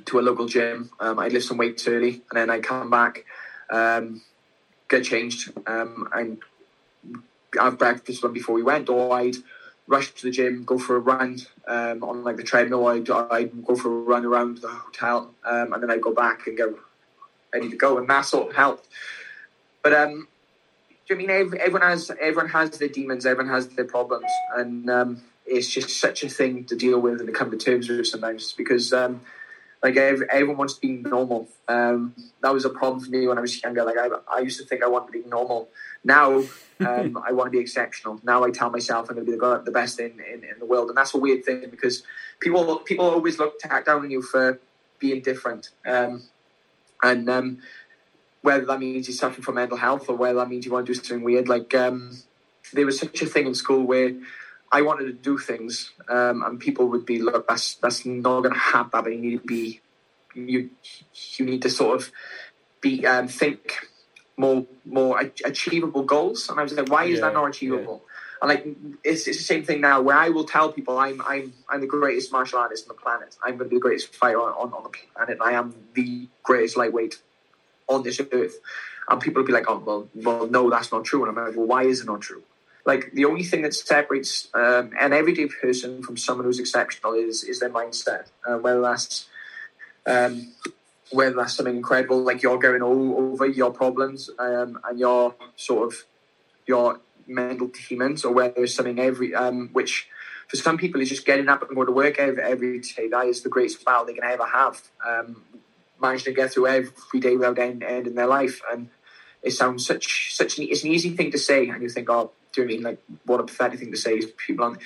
to a local gym. Um, I'd lift some weights early, and then I'd come back, um, get changed, um, and have breakfast one before we went, or I'd rush to the gym, go for a run um, on like the treadmill. I'd, I'd go for a run around the hotel, um, and then I'd go back and go ready to go, and that sort of helped. But um, I mean, everyone has everyone has their demons, everyone has their problems, and um, it's just such a thing to deal with and to come to terms with sometimes because like everyone wants to be normal. Um, that was a problem for me when I was younger. Like I, I used to think I wanted to be normal. Now um, I want to be exceptional. Now I tell myself I'm going to be the, the best in, in, in, the world, and that's a weird thing because people people always look down on you for being different, um, and um, whether that means you're suffering from mental health or whether that means you want to do something weird. Like um, there was such a thing in school where I wanted to do things, um, and people would be, look, that's that's not going to happen. You need to be, you you need to sort of be um, think more more achievable goals. And I was like, why is yeah, that not achievable? Yeah. And like it's, it's the same thing now, where I will tell people I'm I'm I'm the greatest martial artist on the planet. I'm going to be the greatest fighter on, on, on the planet. I am the greatest lightweight on this earth. And people will be like, oh well, well, no, that's not true. And I'm like, well, why is it not true? Like the only thing that separates um, an everyday person from someone who's exceptional is is their mindset. Uh, whether that's um, whether that's something incredible, like you're going all over your problems um, and your sort of your mental demons, or whether it's something every um, which for some people is just getting up and going to work every, every day. That is the greatest battle they can ever have. Um, managing to get through every day without end in their life, and it sounds such such an, it's an easy thing to say, and you think, oh do you know I mean? Like, what a pathetic thing to say is people on.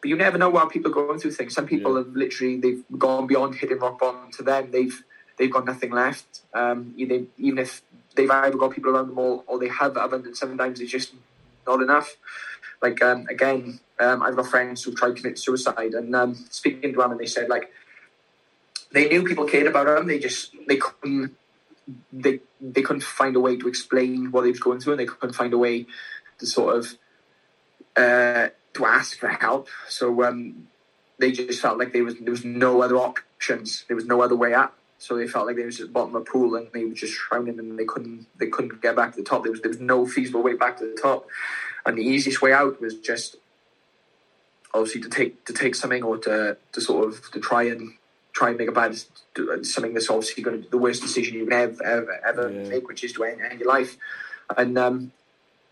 But you never know while people are going through things. Some people yeah. have literally they've gone beyond hitting rock bottom. To them, they've they've got nothing left. Um, they, even if they've either got people around them or, or they have abandoned abundance, sometimes it's just not enough. Like um, again, um, I've got friends who tried to commit suicide, and um, speaking to them, and they said like they knew people cared about them. They just they couldn't they they couldn't find a way to explain what they was going through, and they couldn't find a way to sort of uh, to ask for help. So um, they just felt like there was there was no other options. There was no other way up. so they felt like they was at the bottom of a pool and they were just drowning and they couldn't they couldn't get back to the top. There was there was no feasible way back to the top, and the easiest way out was just obviously to take to take something or to to sort of to try and try and make a bad something that's obviously going to be the worst decision you can ever ever, ever yeah. make, which is to end, end your life. And um,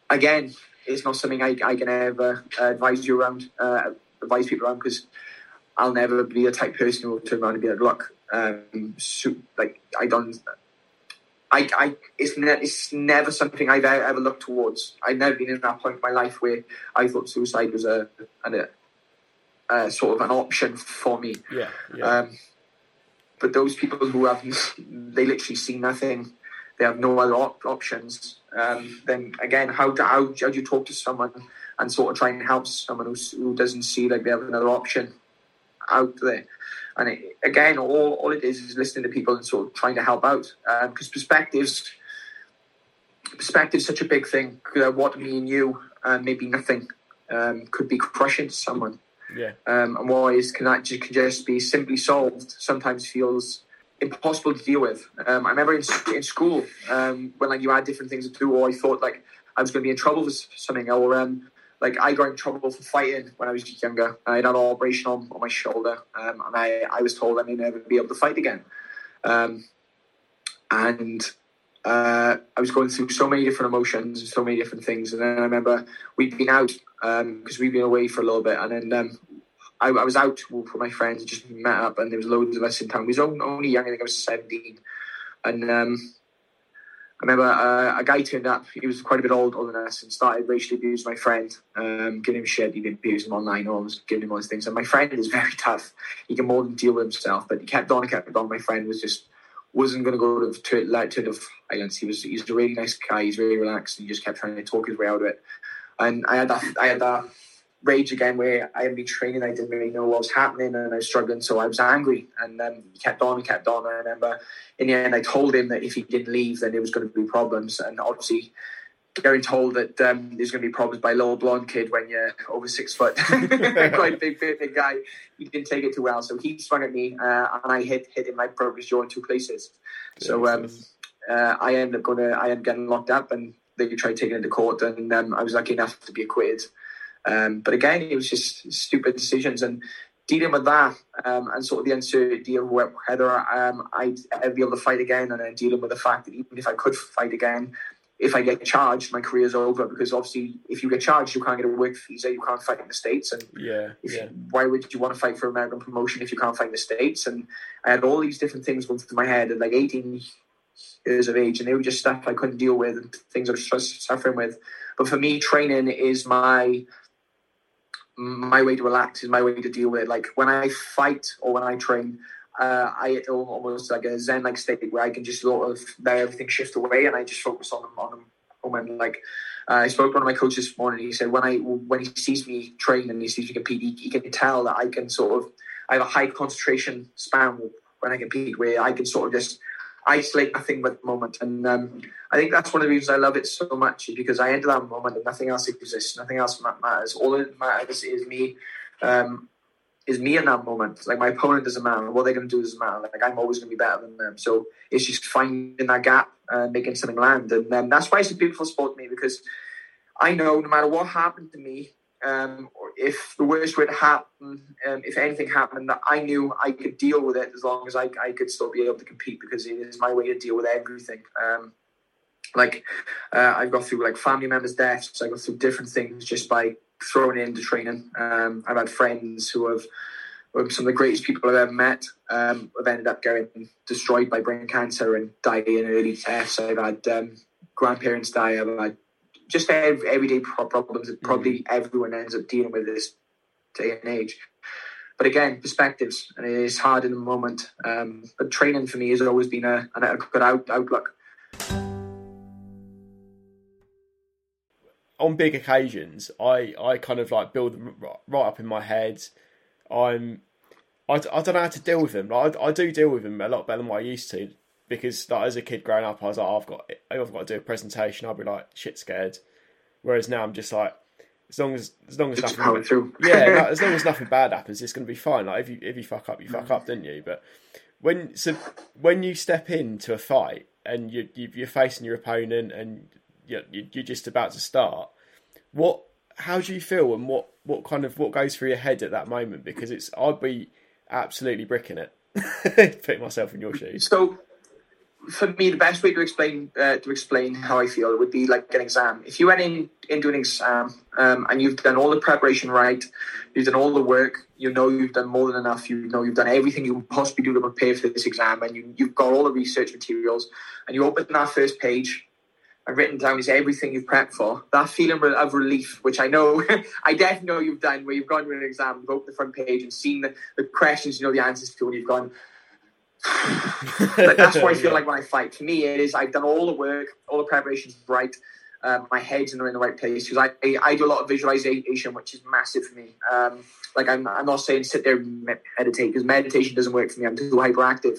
again, it's not something I, I can ever advise you around, uh, advise people around because I'll never be the type person who will turn around and be like, look, um, so, like I don't. I, I, it's, ne- it's never something I've ever, ever, looked towards. I've never been in that point in my life where I thought suicide was a, a, a sort of an option for me. Yeah. yeah. Um, but those people who haven't, they literally see nothing. They have no other op- options. Um, then again, how do, how, how do you talk to someone and sort of try and help someone who, who doesn't see like they have another option out there? And it, again, all, all it is is listening to people and sort of trying to help out because um, perspectives perspectives such a big thing. Uh, what me and you, uh, maybe nothing, um, could be crushing to someone. Yeah. Um, and why is can that just, can just be simply solved sometimes feels impossible to deal with. Um, I remember in, in school um, when like you had different things to do, or I thought like I was going to be in trouble for something, or um, like I got in trouble for fighting when I was younger. I had an operation on, on my shoulder, um, and I, I was told I may never be able to fight again. Um, and uh, I was going through so many different emotions and so many different things. And then I remember we'd been out because um, we'd been away for a little bit, and then I, I, was out with my friends, and just met up, and there was loads of us in town. We was only young, I think I was seventeen, and um, I remember uh, a guy turned up. He was quite a bit older than us and started racially abusing my friend, um, giving him shit. He abused him online. I was giving him all these things. And my friend is very tough. He can more than deal with himself, but he kept on kept on. My friend was just wasn't going to go to to, like, to the violence. He was he's a really nice guy. He's really relaxed. And he just kept trying to talk his way out of it. And I had that I had that rage again where I had been training. I didn't really know what was happening and I was struggling. So I was angry and then he kept on and kept on. I remember in the end, I told him that if he didn't leave, then there was going to be problems. And obviously, getting told that um, there's going to be problems by a little blonde kid when you're over six foot, quite big, big, big guy. He didn't take it too well, so he swung at me, uh, and I hit hit him. I broke his jaw in two places. So um, uh, I ended up going to, I ended up getting locked up, and they tried taking it to court, and um, I was lucky enough to be acquitted. Um, but again, it was just stupid decisions and dealing with that um, and sort of the uncertainty of whether um, I'd ever be able to fight again, and then dealing with the fact that even if I could fight again, if I get charged, my career's over because obviously, if you get charged, you can't get a work visa, you can't fight in the states, and yeah, yeah. why would you want to fight for American promotion if you can't fight in the states? And I had all these different things going through my head at like 18 years of age, and they were just stuff I couldn't deal with and things I was suffering with. But for me, training is my my way to relax is my way to deal with it. Like when I fight or when I train, uh, I almost like a zen like state where I can just sort of let everything shift away and I just focus on them on them. Like uh, I spoke to one of my coaches this morning, he said when I when he sees me train and he sees me compete, he, he can tell that I can sort of I have a high concentration span when I compete where I can sort of just isolate nothing but the moment. And um, I think that's one of the reasons I love it so much because I enter that moment and nothing else exists, nothing else matters. All that matters is me, um, is me in that moment. Like my opponent doesn't matter. What they're going to do doesn't matter. Like I'm always going to be better than them. So it's just finding that gap and making something land. And um, that's why it's a beautiful sport to me because I know no matter what happened to me, um, if the worst were to happen, um, if anything happened, that I knew I could deal with it as long as I, I could still be able to compete because it is my way to deal with everything. Um, like uh, I've got through like family members' deaths, I got through different things just by throwing into training. Um, I've had friends who have some of the greatest people I've ever met um, have ended up getting destroyed by brain cancer and dying in early deaths. I've had um, grandparents die. I've had just everyday problems that probably mm. everyone ends up dealing with this day and age. But again, perspectives, and it is hard in the moment. Um, but training for me has always been a, a good out, outlook. On big occasions, I, I kind of like build them right up in my head. I'm I, I don't know how to deal with them. Like, I, I do deal with them a lot better than what I used to because like, as a kid growing up, I was like, oh, I've got I've got to do a presentation. I'll be like shit scared. Whereas now I'm just like, as long as as long as just nothing, yeah, like, as long as nothing bad happens, it's going to be fine. Like if you if you fuck up, you fuck up, didn't you? But when so when you step into a fight and you, you are facing your opponent and you're, you're just about to start, what how do you feel and what what kind of what goes through your head at that moment? Because it's I'd be absolutely bricking it, putting myself in your shoes. So for me, the best way to explain uh, to explain how I feel would be like an exam. If you went in into an exam um, and you've done all the preparation right, you've done all the work, you know you've done more than enough. You know you've done everything you can possibly do to prepare for this exam, and you, you've got all the research materials. And you open that first page, and written down is everything you've prepped for. That feeling of relief, which I know, I definitely know you've done, where you've gone to an exam, you've opened the front page and seen the, the questions you know the answers to, and you've gone that's why I feel like when I fight. For me, it is I've done all the work, all the preparations right. Um, my head's in the right place because I, I, I do a lot of visualization, which is massive for me. Um, like I'm, I'm not saying sit there and meditate because meditation doesn't work for me. I'm too hyperactive.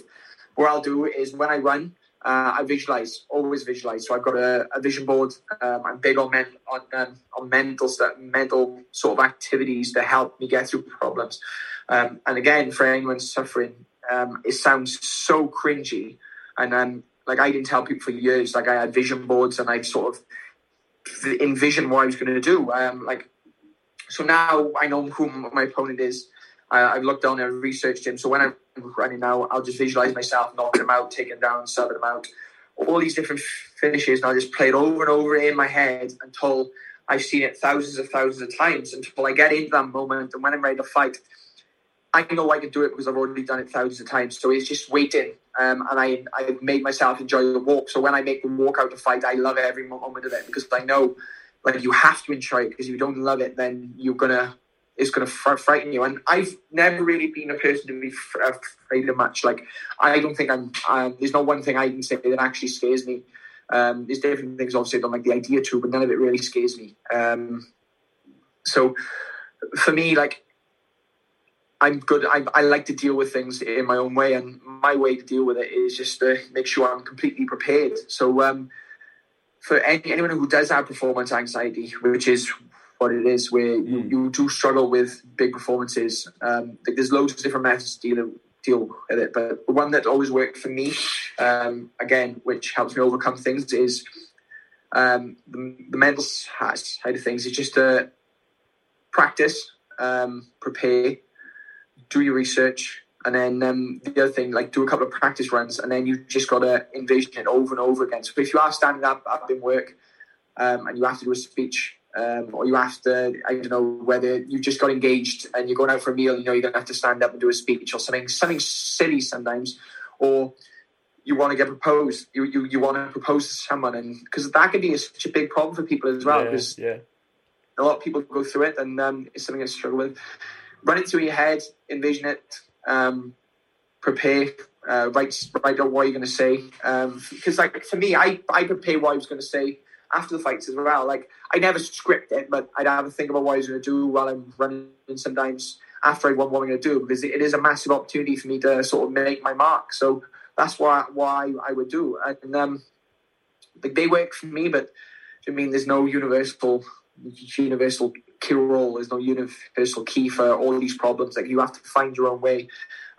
What I'll do is when I run, uh, I visualize, always visualize. So I've got a, a vision board. Um, I'm big on men, on, um, on mental stuff, mental sort of activities to help me get through problems. Um, and again, for anyone suffering um, it sounds so cringy. And um, like I didn't tell people for years. Like I had vision boards and I'd sort of envisioned what I was going to do. Um, like so now I know who my opponent is. I, I've looked down and researched him. So when I'm running now, I'll just visualize myself knocking him out, taking him down, subbing him out. All these different finishes, and I'll just play it over and over in my head until I've seen it thousands of thousands of times until I get into that moment. And when I'm ready to fight, I know I can do it because I've already done it thousands of times. So it's just waiting. Um, and I, I've made myself enjoy the walk. So when I make the walk out to fight, I love every moment of it because I know like you have to enjoy it because if you don't love it, then you're gonna it's gonna frighten you. And I've never really been a person to be afraid of much. Like I don't think I'm. Um, there's no one thing I can say that actually scares me. Um, there's different things obviously I don't like the idea to, but none of it really scares me. Um, so for me, like I'm good. I, I like to deal with things in my own way, and my way to deal with it is just to make sure I'm completely prepared. So, um, for any, anyone who does have performance anxiety, which is what it is, where mm. you, hmm. you, do struggle with big performances, um, like there's loads of different methods to deal, deal with it. But the one that always worked for me, um, again, which helps me overcome things, is um, the, the mental side of things. Is just to practice, um, prepare do your research, and then um, the other thing, like do a couple of practice runs, and then you just got to envision it over and over again. So if you are standing up, up in work, um, and you have to do a speech, um, or you have to, I don't know, whether you just got engaged and you're going out for a meal, you know, you're going to have to stand up and do a speech or something, something silly sometimes, or you want to get proposed, you you, you want to propose to someone, and because that can be a, such a big problem for people as well, because yeah, yeah. a lot of people go through it, and um, it's something I struggle with run it through your head, envision it, um, prepare, uh, write write out what you're going to say. Because um, like for me, I I prepare what I was going to say after the fights as well. Like I never script it, but I'd have a think about what I was going to do while I'm running. Sometimes after I want what I'm going to do, because it is a massive opportunity for me to sort of make my mark. So that's why why I would do. And um, like they work for me, but I mean, there's no universal universal role. There's no universal key for all these problems. Like you have to find your own way.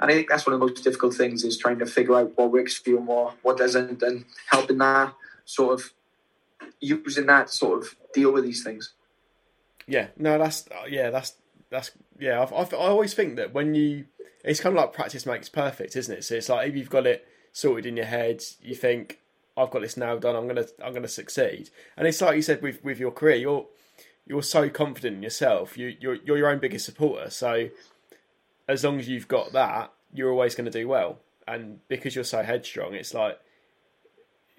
And I think that's one of the most difficult things is trying to figure out what works for you and what, what doesn't and helping that sort of using that sort of deal with these things. Yeah, no, that's, uh, yeah, that's, that's, yeah, I've, I've, i always think that when you, it's kind of like practice makes perfect, isn't it? So it's like if you've got it sorted in your head, you think, I've got this now done. I'm gonna I'm gonna succeed. And it's like you said with with your career, you're you're so confident in yourself. You you're you're your own biggest supporter. So as long as you've got that, you're always going to do well. And because you're so headstrong, it's like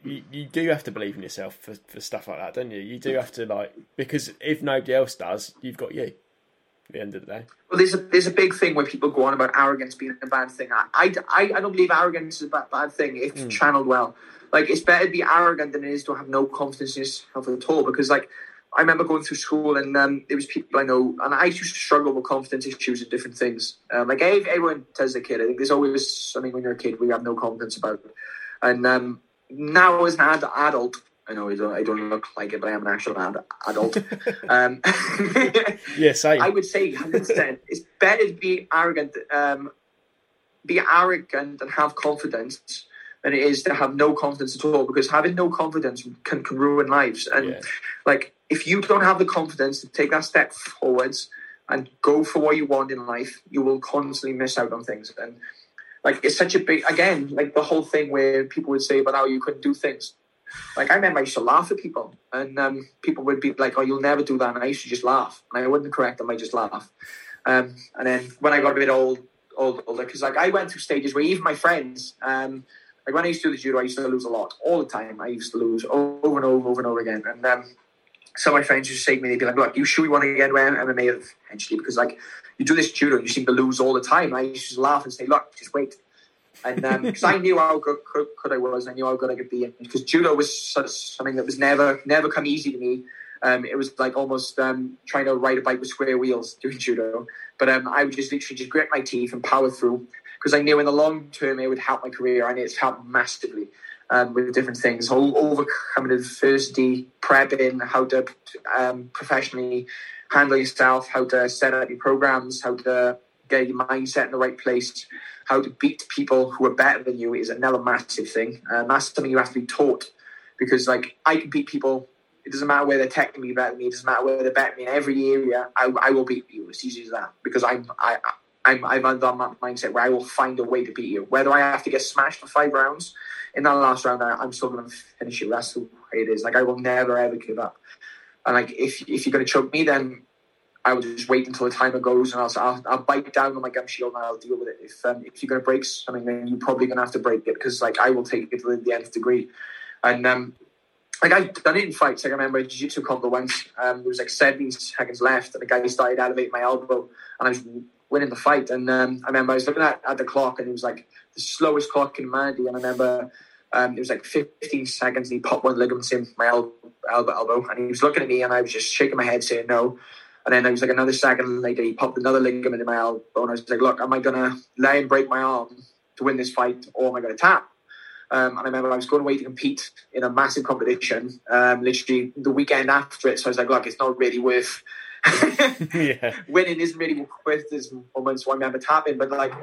you, you do have to believe in yourself for, for stuff like that, don't you? You do have to like because if nobody else does, you've got you. At the end of the day. Well, there's a there's a big thing where people go on about arrogance being a bad thing. I I, I don't believe arrogance is a bad, bad thing if mm. channeled well. Like it's better to be arrogant than it is to have no confidence in yourself at all. Because like I remember going through school and um, there was people I know, and I used to struggle with confidence issues and different things. Um, like everyone tells a kid, I think there's always something when you're a kid we have no confidence about. And um, now as an ad- adult, I know I don't, I don't look like it, but I am an actual ad- adult. um, yes, I. I would say 100%. it's better to be arrogant um, be arrogant and have confidence than it is to have no confidence at all. Because having no confidence can, can ruin lives. And Yeah. like, if you don't have the confidence to take that step forwards and go for what you want in life, you will constantly miss out on things. And like, it's such a big again, like the whole thing where people would say about how you couldn't do things. Like I remember I used to laugh at people, and um, people would be like, "Oh, you'll never do that," and I used to just laugh, and I wouldn't correct them. I just laugh. Um, and then when I got a bit old, old older, because like I went through stages where even my friends, um, like when I used to do the judo, I used to lose a lot all the time. I used to lose over and over, over and over again. And um, some of my friends used to say to me, they'd be like, "Look, you sure you want to get into MMA eventually? Because like you do this judo, you seem to lose all the time." I used to just laugh and say, "Look, just wait." And because I knew how good, good, good I was, I knew how good I could be. Because judo was sort of something that was never, never come easy to me. Um, it was like almost um, trying to ride a bike with square wheels doing judo. But um, I would just literally just grit my teeth and power through because I knew in the long term it would help my career, and it's helped massively um, with different things, Whole- overcoming adversity, prepping, how to um, professionally handle yourself, how to set up your programs, how to get your mindset in the right place, how to beat people who are better than you is another massive thing, and that's something you have to be taught because like I can beat people. It doesn't matter where they're technically better than me. It doesn't matter where they're better than me. In every area, I, I will beat you. It's easy as that because I'm I, I'm I'm under that mindset where I will find a way to beat you. Whether I have to get smashed for five rounds in that last round, I, I'm still going to finish you. That's the way it is. Like I will never ever give up. And like if if you're going to choke me, then I will just wait until the timer goes, and I'll I'll, I'll bite down on my gum shield and I'll deal with it. If um, if you're going to break something, then you're probably going to have to break it because like I will take it to the nth degree. And um, like I've done it in fights. Like I remember a jiu-jitsu combo once. Um, there was like 17 seconds left, and the guy started elevating my elbow, and I was winning the fight. And um, I remember I was looking at, at the clock, and it was like the slowest clock in humanity. And I remember um, it was like 15 seconds, and he popped one ligament in my elbow, elbow, and he was looking at me, and I was just shaking my head, saying no. And then there was like another second later, he popped another ligament in my elbow, and I was like, "Look, am I gonna lay and break my arm to win this fight, or am I gonna tap?" Um, and I remember I was going away to compete in a massive competition, um, literally the weekend after it. So I was like, "Look, it's not really worth." yeah. winning isn't really worth this moment, so I remember tapping. But like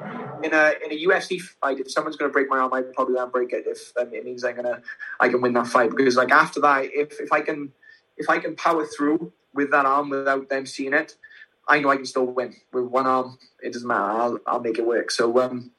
in a in a UFC fight, if someone's going to break my arm, I probably won't break it if um, it means I'm gonna I can win that fight because like after that, if if I can if I can power through with that arm without them seeing it, I know I can still win with one arm. It doesn't matter. I'll I'll make it work. So um,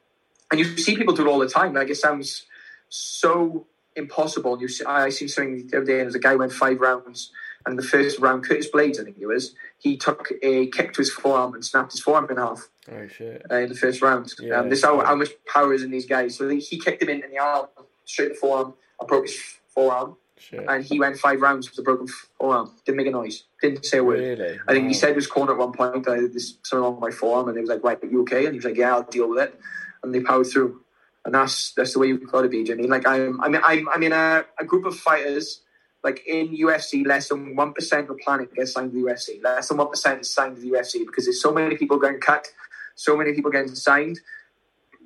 and you see people do it all the time. Like it sounds so impossible. You see, I seen something the other day, and there's a guy went five rounds, and the first round, Curtis Blaydes, I think it was, he took a kick to his forearm and snapped his forearm in half Oh shit. uh, in the first round. Yeah, um, this how, how much power is in these guys. So he he kicked him in, in the arm, straight the forearm, and broke his forearm, Shit. and he went five rounds with a broken forearm. Didn't make a noise. Didn't say a word. Really? I think he said to his corner at one point, uh, "There's something wrong with my forearm," and they was like, "Right, are you okay?" And he was like, "Yeah, I'll deal with it." And they powered through, and that's that's the way you've got to be, Jimmy. Like I'm, I mean, I'm, I'm in a, a group of fighters. Like in UFC, less than one percent of the planet gets signed to the UFC. Less than one percent is signed to the UFC because there's so many people getting cut, so many people getting signed.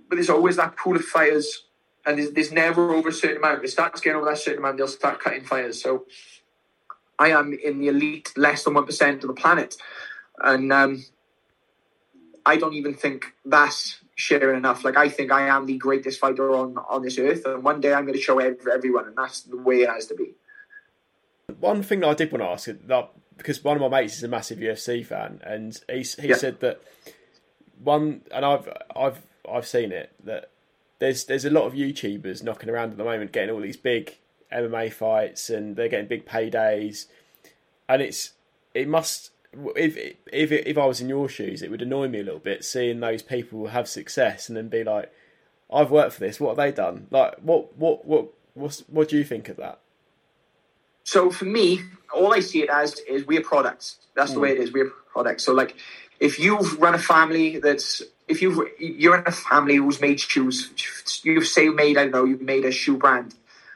But there's always that pool of fighters, and there's, there's never over a certain amount. If it starts getting over that certain amount, they'll start cutting fighters. So I am in the elite, less than one percent of the planet, and um, I don't even think that's sharing enough. Like I think I am the greatest fighter on on this earth, and one day I'm going to show every, everyone, and that's the way it has to be. One thing that I did want to ask, that, because one of my mates is a massive UFC fan, and he he Yeah. said that one, and I've I've I've seen it that there's there's a lot of YouTubers knocking around at the moment, getting all these big MMA fights, and they're getting big paydays, and it's it must if if if I was in your shoes, it would annoy me a little bit seeing those people have success and then be like, I've worked for this. What have they done? Like, what what what what's, what do you think of that? So for me, all I see it as is we're products. That's the hmm. way it is. We're products. So like, if you've run a family that's if you've you're in a family who's made shoes, you've say made I don't know you've made a shoe brand,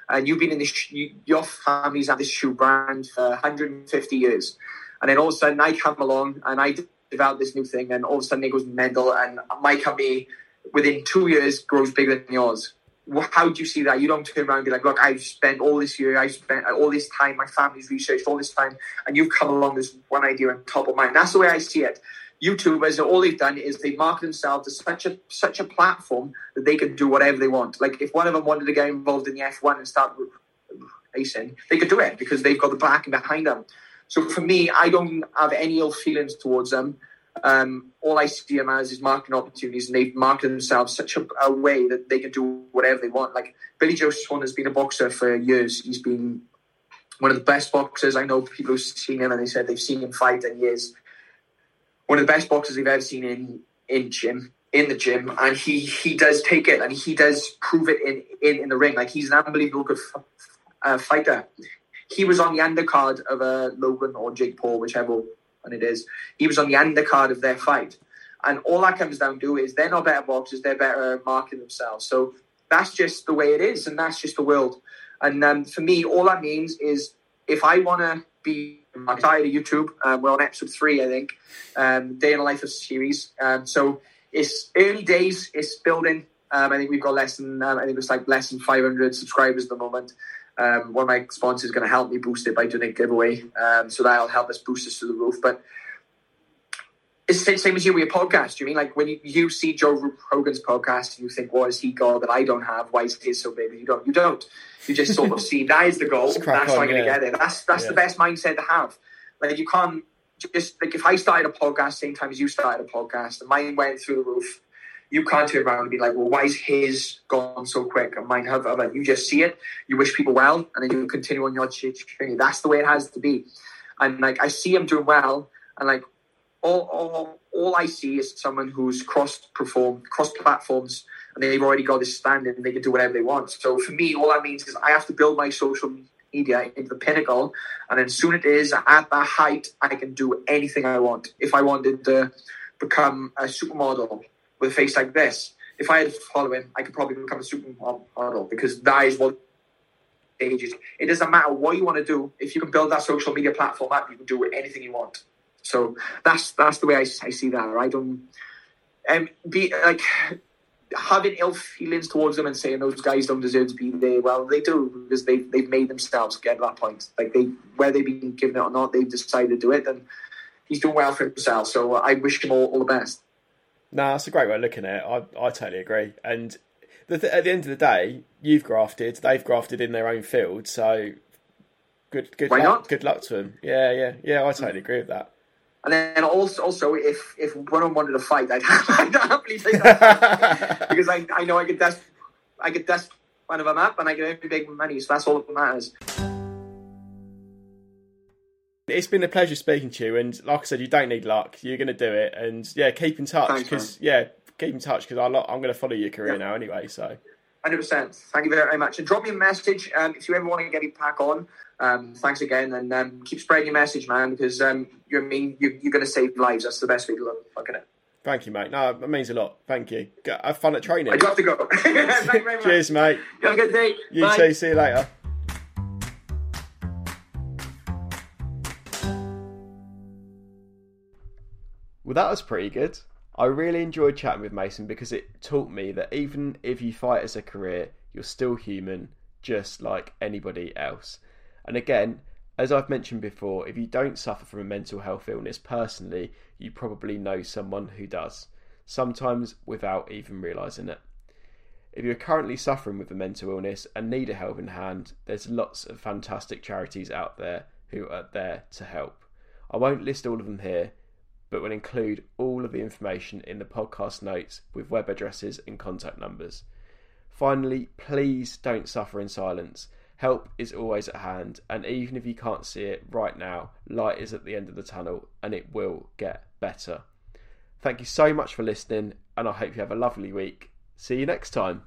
and you've been in this you, your family's had this shoe brand for 150 years, and then all of a sudden I come along and I develop this new thing, and all of a sudden it goes mental, and my company within two years grows bigger than yours how do you see that? You don't turn around and be like, look, I've spent all this year, I've spent all this time, my family's researched all this time, and you've come along this one idea on top of mine. That's the way I see it. YouTubers, all they've done is they market themselves as such a such a platform that they can do whatever they want. Like if one of them wanted to get involved in the F1 and start racing, they could do it because they've got the backing behind them. So for me, I don't have any ill feelings towards them. Um, all I see them as is marketing opportunities, and they've marketed themselves such a, a, way that they can do whatever they want. Like Billy Joe Saunders has been a boxer for years. He's been one of the best boxers. I know people who've seen him, and they said they've seen him fight in years. One of the best boxers they've ever seen in in gym in the gym, and he he does take it, and he does prove it in in, in the ring. Like he's an unbelievable good uh, fighter. He was on the undercard of a uh, Logan or Jake Paul, whichever and it is. He was on the undercard of their fight. And all that comes down to is they're not better boxers, they're better marketing themselves. So that's just the way it is, and that's just the world. And um, for me, all that means is if I want to be, I'm tired of YouTube. Um, we're on episode three, I think, um, Day in the Life of series. Um, so it's early days, it's building. Um, I think we've got less than, um, I think it's like less than 500 subscribers at the moment. Um, one of my sponsors is going to help me boost it by doing a giveaway, um, so that'll help us boost us to the roof. But it's the same as you with your podcast. You mean like when you, you see Joe Rogan's podcast, and you think, "What has he got that I don't have? Why is his so big?" You don't. You don't. You just sort of see that is the goal. That's on, how I'm going to get it. That's that's yeah. the best mindset to have. Like you can't just like if I started a podcast same time as you started a podcast, and mine went through the roof you can't turn around and be like, well, why is his gone so quick and mine have other? You just see it, you wish people well, and then you continue on your journey. That's the way it has to be. And like I see him doing well, and like all all, all I see is someone who's cross perform cross platforms, and they've already got this standard, and they can do whatever they want. So for me, all that means is I have to build my social media into the pinnacle, and then soon it is at that height, I can do anything I want. If I wanted to become a supermodel with a face like this, if I had to follow him, I could probably become a supermodel because that is what ages. It doesn't matter what you want to do. If you can build that social media platform up, you can do anything you want. So that's that's the way I, I see that. I don't um, be like having ill feelings towards them and saying those guys don't deserve to be there. Well, they do because they they've made themselves get to that point. Like they whether they've been given it or not, they've decided to do it, and he's doing well for himself. So I wish him all, all the best. No, that's a great way of looking at it. I, I totally agree. And the th- at the end of the day, you've grafted, they've grafted in their own field. So good, good Why luck. Not? Good luck to them. Yeah, yeah, yeah. I totally agree with that. And then also, also if if one of them wanted to fight, I'd, I'd happily take that because I, I know I could dust I could dust one of them up and I get big money. So that's all that matters. It's been a pleasure speaking to you, and like I said, you don't need luck. You're going to do it, and yeah, keep in touch because yeah, keep in touch because I'm going to follow your career yeah. now anyway. So, hundred percent. Thank you very much, and drop me a message um, if you ever want to get me back on. Um, thanks again, and um, keep spreading your message, man, because um, you I mean you, are going to save lives. That's the best way to look, look at it. Thank you, mate. No, it means a lot. Thank you. Have fun at training. I do have to go. Cheers, mate. You have a good day. You Bye. too. See you later. Well, that was pretty good. I really enjoyed chatting with Mason because it taught me that even if you fight as a career, you're still human, just like anybody else. And again, as I've mentioned before, if you don't suffer from a mental health illness personally, you probably know someone who does, sometimes without even realizing it. If you're currently suffering with a mental illness and need a helping hand, there's lots of fantastic charities out there who are there to help. I won't list all of them here, but will include all of the information in the podcast notes with web addresses and contact numbers. Finally, please don't suffer in silence. Help is always at hand, and even if you can't see it right now, light is at the end of the tunnel and it will get better. Thank you so much for listening, and I hope you have a lovely week. See you next time.